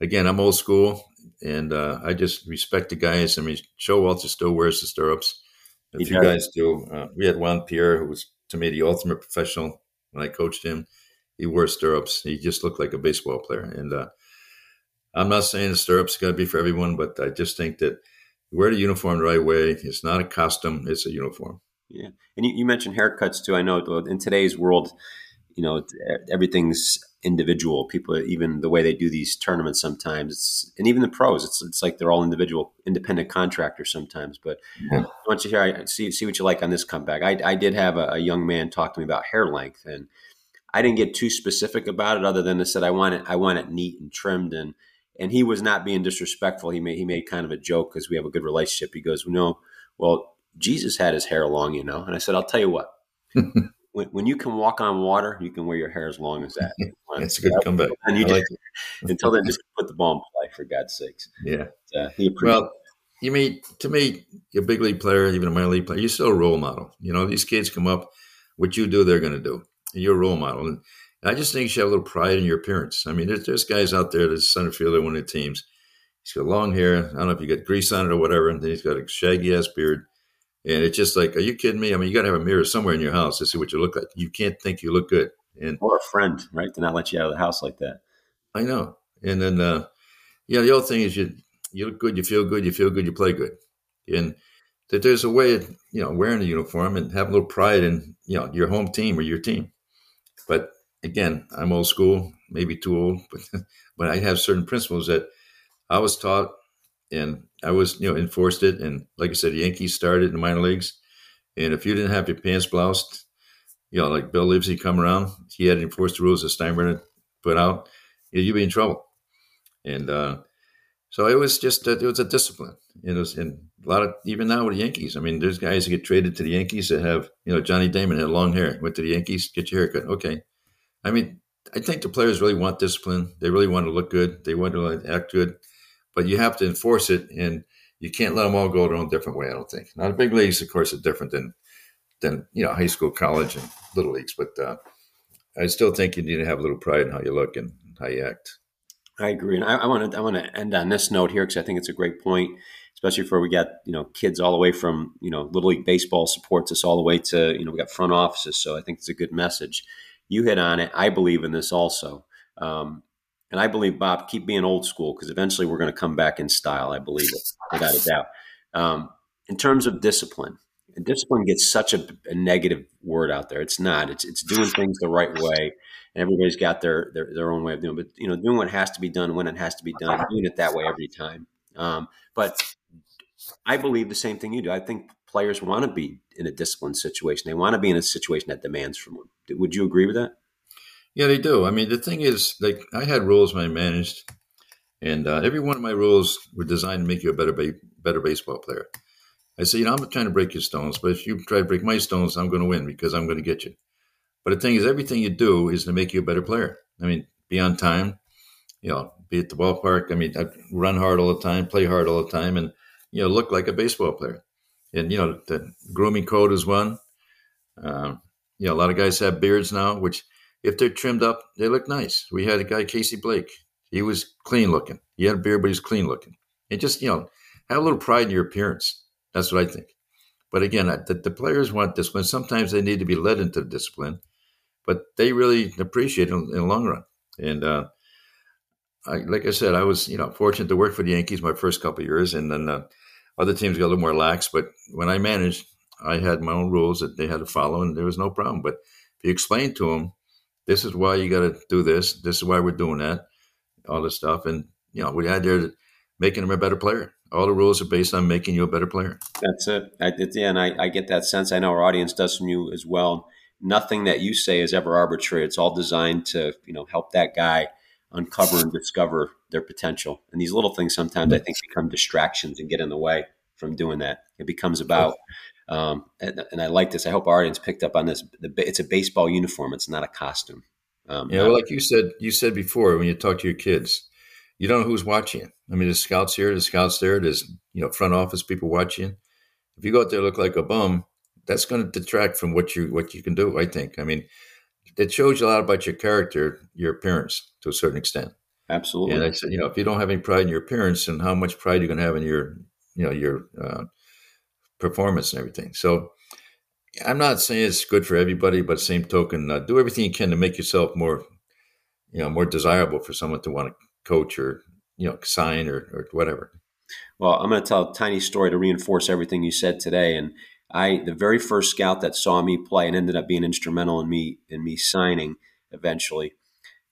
again, I'm old school and uh, I just respect the guys. I mean, Showalter still wears the stirrups. A he few does. guys do. Uh, we had Juan Pierre, who was to me the ultimate professional when I coached him. He wore stirrups. He just looked like a baseball player. And, uh, I'm not saying the stirrups got to be for everyone, but I just think that wear the uniform the right way. It's not a costume; it's a uniform. Yeah, and you, you mentioned haircuts too. I know in today's world, you know, everything's individual. People, even the way they do these tournaments, sometimes, and even the pros, it's it's like they're all individual, independent contractors sometimes. But yeah. once you hear, I see see what you like on this comeback. I, I did have a, a young man talk to me about hair length, and I didn't get too specific about it, other than to said I want it I want it neat and trimmed and and he was not being disrespectful. He made he made kind of a joke because we have a good relationship. He goes, "No, well, Jesus had his hair long, you know." And I said, "I'll tell you what." (laughs) when, when, you can walk on water, you can wear your hair as long as that. (laughs) That's a good comeback. And you just, like (laughs) until then, just put the ball in play for God's sakes. Yeah. Uh, well, you mean to me, you're a big league player, even a minor league player. You're still a role model. You know, these kids come up, what you do, they're going to do. You're a role model, and I just think you should have a little pride in your appearance. I mean, there's, there's guys out there that's center fielder one of the teams. He's got long hair. I don't know if you got grease on it or whatever, and then he's got a shaggy ass beard. And it's just like, are you kidding me? I mean, you got to have a mirror somewhere in your house to see what you look like. You can't think you look good. And or a friend, right, to not let you out of the house like that. I know. And then, uh, yeah, the other thing is you you look good, you feel good, you feel good, you play good, and that there's a way of you know wearing a uniform and have a little pride in you know your home team or your team. But again, I'm old school, maybe too old, (laughs) but but I have certain principles that I was taught and I was, you know, enforced it. And like I said, Yankees started in the minor leagues. And if you didn't have your pants bloused, you know, like Bill Livesey come around, he had enforced the rules that Steinbrenner put out, you'd be in trouble. And uh, so it was just, it was a discipline. It was, and a lot of, even now with the Yankees, I mean, there's guys that get traded to the Yankees that have, you know, Johnny Damon had long hair, went to the Yankees, get your haircut. Okay. I mean, I think the players really want discipline. They really want to look good. They want to act good, but you have to enforce it, and you can't let them all go their own different way. I don't think. Now the big leagues, of course, are different than than you know high school, college, and little leagues, but uh, I still think you need to have a little pride in how you look and how you act. I agree, and I want to I want to end on this note here because I think it's a great point, especially for we got you know kids all the way from you know little league baseball supports us all the way to you know we got front offices, so I think it's a good message you hit on it. I believe in this also. Um, and I believe, Bob, keep being old school because eventually we're going to come back in style. I believe it, without a doubt. Um, in terms of discipline, discipline gets such a, a, negative word out there. It's not. It's it's doing things the right way, and everybody's got their, their their own way of doing. It. But you know, doing what has to be done when it has to be done, doing it that way every time. Um, but I believe the same thing you do. I think players want to be in a disciplined situation. They want to be in a situation that demands from them. Would you agree with that? Yeah, they do. I mean, the thing is, like, I had rules when I managed, and uh, every one of my rules were designed to make you a better, ba- better baseball player. I say, you know, I'm not trying to break your stones, but if you try to break my stones, I'm going to win because I'm going to get you. But the thing is, everything you do is to make you a better player. I mean, be on time, you know, be at the ballpark. I mean, I run hard all the time, play hard all the time, and you know, look like a baseball player and you know the grooming code is one. Uh, you know, a lot of guys have beards now, which if they're trimmed up, they look nice. We had a guy, Casey Blake. He was clean looking. He had a beard, but he's clean looking. And just you know, have a little pride in your appearance. That's what I think. But again, the, the players want discipline. Sometimes they need to be led into discipline, but they really appreciate it in, in the long run. And uh, I, like I said, I was you know fortunate to work for the Yankees my first couple years, and then uh, other teams got a little more lax, but when I managed, I had my own rules that they had to follow, and there was no problem. But if you explain to them, this is why you got to do this, this is why we're doing that, all this stuff, and you know, we had there making them a better player. All the rules are based on making you a better player. That's it. I, yeah, and I, I get that sense. I know our audience does from you as well. Nothing that you say is ever arbitrary. It's all designed to you know help that guy uncover and discover their potential. And these little things sometimes I think become distractions and get in the way from doing that. It becomes about, um, and, and, I like this. I hope our audience picked up on this. It's a baseball uniform. It's not a costume. Um, yeah, well, like you said, you said before when you talk to your kids, you don't know who's watching. I mean, the scouts here, the scouts there. There's you know front office people watching. If you go out there look like a bum, that's going to detract from what you what you can do. I think. I mean, it shows you a lot about your character, your appearance to a certain extent. Absolutely. And I said, you know, if you don't have any pride in your appearance, and how much pride you're going to have in your, you know, your uh, performance and everything. So I'm not saying it's good for everybody, but same token, uh, do everything you can to make yourself more, you know, more desirable for someone to want to coach or, you know, sign or, or whatever. Well, I'm going to tell a tiny story to reinforce everything you said today. And I, the very first scout that saw me play and ended up being instrumental in me in me signing eventually,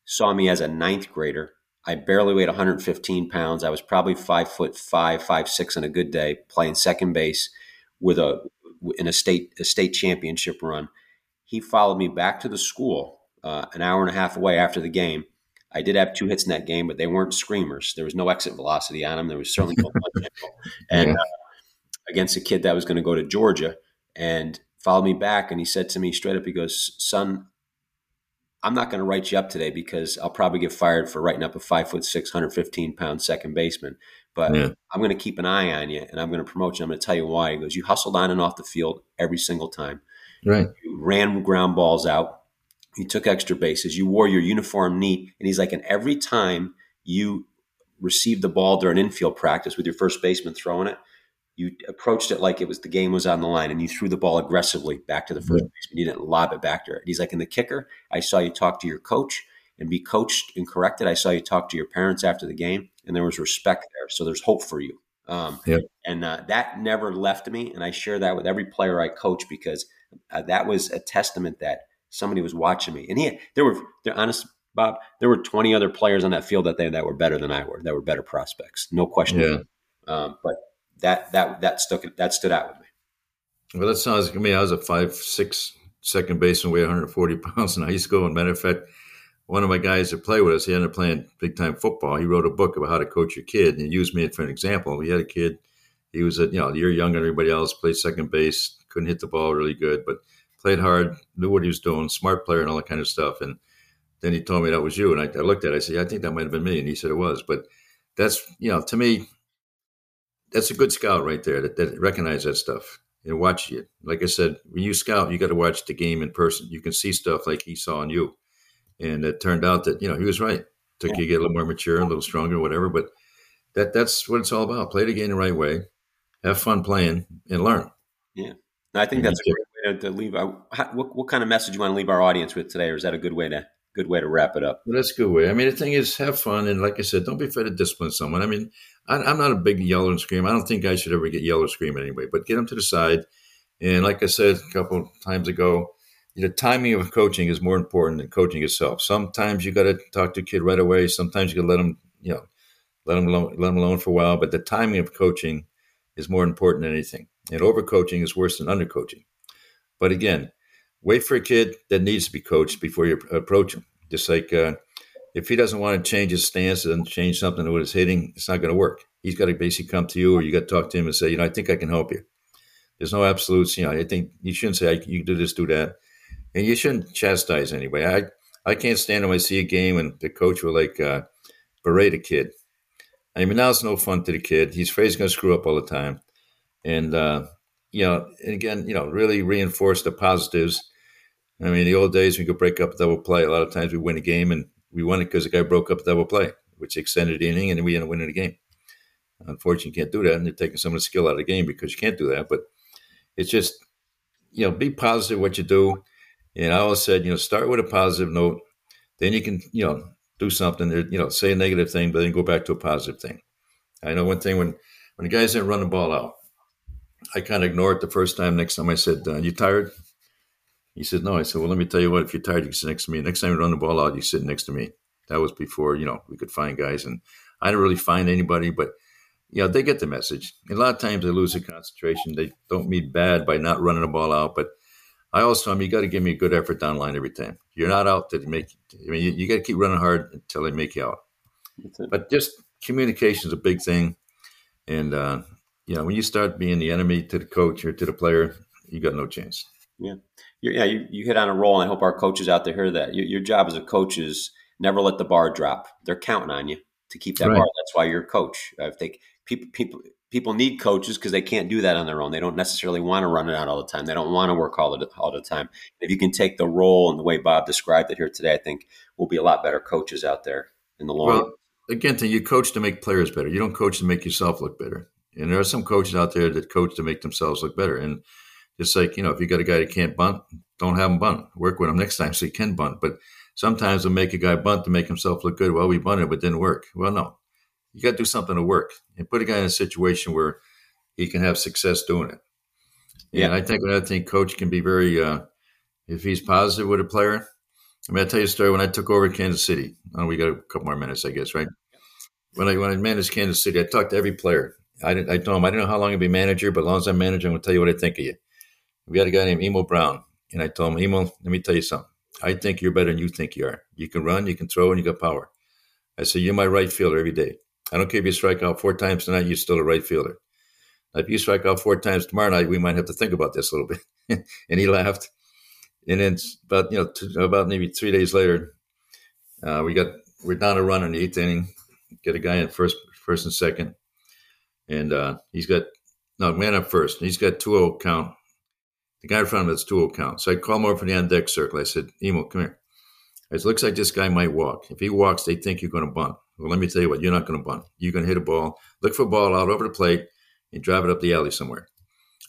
saw me as a ninth grader. I barely weighed 115 pounds. I was probably five foot five, five six on a good day, playing second base with a in a state a state championship run. He followed me back to the school uh, an hour and a half away after the game. I did have two hits in that game, but they weren't screamers. There was no exit velocity on them. There was certainly no (laughs) and yeah. uh, against a kid that was going to go to Georgia and followed me back, and he said to me straight up, he goes, "Son, I'm not going to write you up today because I'll probably get fired for writing up a five foot six hundred fifteen pound second baseman. But yeah. I'm going to keep an eye on you and I'm going to promote you. I'm going to tell you why. He goes, You hustled on and off the field every single time. Right. You ran ground balls out. You took extra bases. You wore your uniform neat. And he's like, and every time you received the ball during infield practice with your first baseman throwing it, you approached it like it was the game was on the line and you threw the ball aggressively back to the first yeah. baseman. You didn't lob it back to her. He's like, in the kicker, I saw you talk to your coach and be coached and corrected. I saw you talk to your parents after the game and there was respect there. So there's hope for you. Um, yeah. And uh, that never left me. And I share that with every player I coach because uh, that was a testament that somebody was watching me, and he there were there honest Bob, there were 20 other players on that field that they that were better than I were, that were better prospects, no question. Yeah. Um, but that that that stuck that stood out with me. Well, that sounds to me. I was a five six second baseman, weighed 140 pounds in high school. And matter of fact, one of my guys that played with us, he ended up playing big time football. He wrote a book about how to coach your kid, and he used me for an example. We had a kid. He was a you know year younger than everybody else. Played second base, couldn't hit the ball really good, but played hard, knew what he was doing, smart player, and all that kind of stuff. And then he told me that was you, and I, I looked at it. I said, I think that might have been me, and he said it was. But that's you know, to me, that's a good scout right there that, that recognize that stuff and watch it. Like I said, when you scout, you got to watch the game in person. You can see stuff like he saw in you, and it turned out that you know he was right. Took yeah. you to get a little more mature, a little stronger, whatever. But that that's what it's all about. Play the game the right way, have fun playing, and learn. Yeah, I think and that's a great way to, to leave. Uh, what, what kind of message you want to leave our audience with today, or is that a good way to good way to wrap it up. Well, that's a good way. I mean, the thing is, have fun, and like I said, don't be afraid to discipline someone. I mean, I, am not a big yell and scream. I don't think I should ever get yell or scream anyway. But get them to the side, and like I said a couple times ago, the timing of coaching is more important than coaching itself. Sometimes you got to talk to a kid right away. Sometimes you got to let them, you know, let them alone, let them alone for a while. But the timing of coaching is more important than anything. And overcoaching is worse than undercoaching. But again, wait for a kid that needs to be coached before you approach him. Just like uh, if he doesn't want to change his stance and change something with his hitting, it's not going to work. He's got to basically come to you, or you got to talk to him and say, you know, I think I can help you. There's no absolutes. You know, I think you shouldn't say you do this, do that, and you shouldn't chastise anyway. I I can't stand when I see a game and the coach will like uh, berate a kid. I mean, now it's no fun to the kid. He's afraid he's going to screw up all the time, and uh, you know, and again, you know, really reinforce the positives I mean, the old days we could break up a double play. A lot of times we win a game and we won it because the guy broke up a double play, which extended the inning, and we ended up winning the game. Unfortunately, you can't do that, and they're taking some of the skill out of the game because you can't do that. But it's just, you know, be positive what you do. And I always said, you know, start with a positive note, then you can, you know, do something. You know, say a negative thing, but then go back to a positive thing. I know one thing when when the guys didn't run the ball out, I kind of ignored it the first time. Next time I said, uh, "You tired?" He said, No. I said, Well, let me tell you what, if you're tired, you can sit next to me. Next time you run the ball out, you sit next to me. That was before, you know, we could find guys. And I didn't really find anybody, but, you know, they get the message. And a lot of times they lose their concentration. They don't mean bad by not running the ball out. But I always tell them, you got to give me a good effort down line every time. You're not out to make, I mean, you, you got to keep running hard until they make you out. But just communication is a big thing. And, uh, you know, when you start being the enemy to the coach or to the player, you got no chance. Yeah yeah, you, you hit on a roll, and I hope our coaches out there hear that. Your, your, job as a coach is never let the bar drop. They're counting on you to keep that right. bar. That's why you're a coach. I think people people people need coaches because they can't do that on their own. They don't necessarily want to run it out all the time. They don't want to work all the all the time. If you can take the role and the way Bob described it here today, I think we'll be a lot better coaches out there in the long. Well, again, you coach to make players better. You don't coach to make yourself look better. And there are some coaches out there that coach to make themselves look better. And just like, you know, if you got a guy that can't bunt, don't have him bunt. Work with him next time so he can bunt. But sometimes they'll make a guy bunt to make himself look good. Well, we bunted, but didn't work. Well, no. You got to do something to work and put a guy in a situation where he can have success doing it. Yeah. And I think another thing, coach can be very, uh, if he's positive with a player. I mean, I'll tell you a story. When I took over Kansas City, oh, we got a couple more minutes, I guess, right? When I when I managed Kansas City, I talked to every player. I didn't. I told him I didn't know how long I'd be manager, but as long as I'm manager, I'm going to tell you what I think of you we had a guy named Emil Brown, and I told him, Emil, let me tell you something. I think you're better than you think you are. You can run, you can throw, and you got power. I said, you're my right fielder every day. I don't care if you strike out four times tonight, you're still a right fielder. If you strike out four times tomorrow night, we might have to think about this a little bit. (laughs) and he laughed. And then about you know two, about maybe three days later, uh, we got we're down a run in the eighth inning. Get a guy in first, first and second, and uh, he's got no man up first. He's got 2-0 count. The guy in front of him has dual count. So I call him over from the on deck circle. I said, Emil, come here. It looks like this guy might walk. If he walks, they think you're going to bunt. Well, let me tell you what, you're not going to bunt. You're going to hit a ball, look for a ball out over the plate, and drive it up the alley somewhere.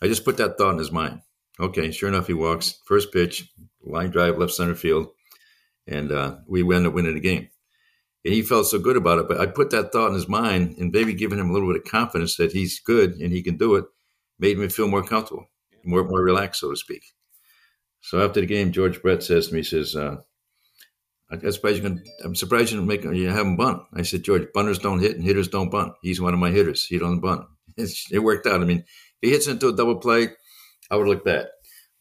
I just put that thought in his mind. Okay, sure enough, he walks. First pitch, line drive, left center field, and uh, we end up winning the game. And he felt so good about it. But I put that thought in his mind, and maybe giving him a little bit of confidence that he's good and he can do it, made me feel more comfortable more more relaxed, so to speak. So after the game, George Brett says to me, he says, uh, I'm surprised you can, I'm surprised you make you have him bunt. I said, George, bunters don't hit and hitters don't bunt. He's one of my hitters. He don't bunt. (laughs) It's, it worked out. I mean, if he hits into a double play, I would look bad.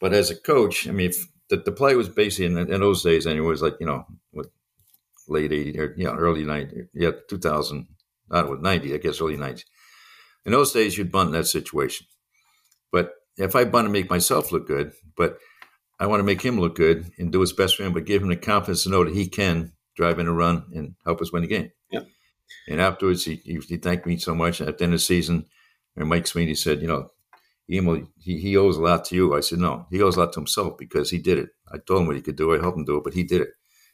But as a coach, I mean, if the, the play was basically in, in those days anyway, it was like, you know, with late 80 or, er, you know, early 90, yeah, 2000, not with 90, I guess early 90s. In those days, you'd bunt in that situation. But if I bunt to make myself look good, but I want to make him look good and do his best for him, but give him the confidence to know that he can drive in a run and help us win the game. Yeah. And afterwards, he, he, thanked me so much. At the end of the season, and Mike Sweeney said, you know, Emil, he, he owes a lot to you. I said, no, he owes a lot to himself because he did it. I told him what he could do. I helped him do it, but he did it.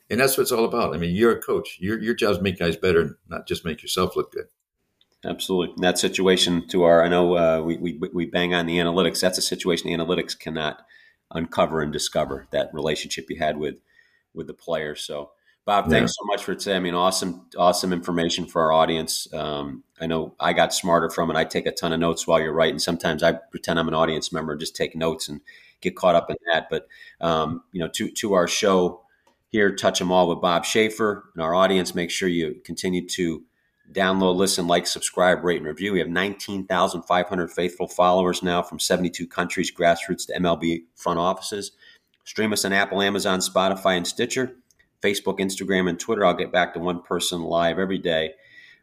And that's what it's all about. I mean, you're a coach. Your, your job is to make guys better, not just make yourself look good. Absolutely. In that situation, to our, I know uh, we, we, we bang on the analytics. That's a situation the analytics cannot uncover and discover that relationship you had with with the player. So, Bob, thanks yeah. so much for today. I mean, awesome, awesome information for our audience. Um, I know I got smarter from it. I take a ton of notes while you're writing. Sometimes I pretend I'm an audience member just take notes and get caught up in that. But um, you know, to to our show here, touch them all with Bob Schaefer and our audience. Make sure you continue to download, listen, like, subscribe, rate, and review. We have 19,500 faithful followers now from 72 countries, grassroots to MLB front offices. Stream us on Apple, Amazon, Spotify, and Stitcher, Facebook, Instagram, and Twitter. I'll get back to one person live every day.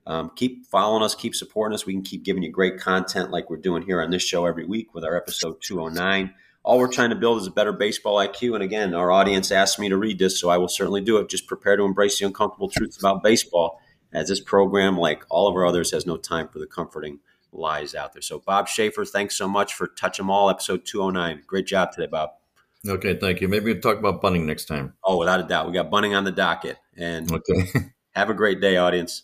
Um, keep following us, keep supporting us. We can keep giving you great content like we're doing here on this show every week with our episode 209. All we're trying to build is a better baseball IQ. And again, our audience asked me to read this, so I will certainly do it. Just prepare to embrace the uncomfortable truths about baseball as this program, like all of our others, has no time for the comforting lies out there. So, Bob Schaefer, thanks so much for Touch 'em All, episode 209. Great job today, Bob. Okay, thank you. Maybe we'll talk about bunting next time. Oh, without a doubt. We got bunting on the docket. And okay. (laughs) have a great day, audience.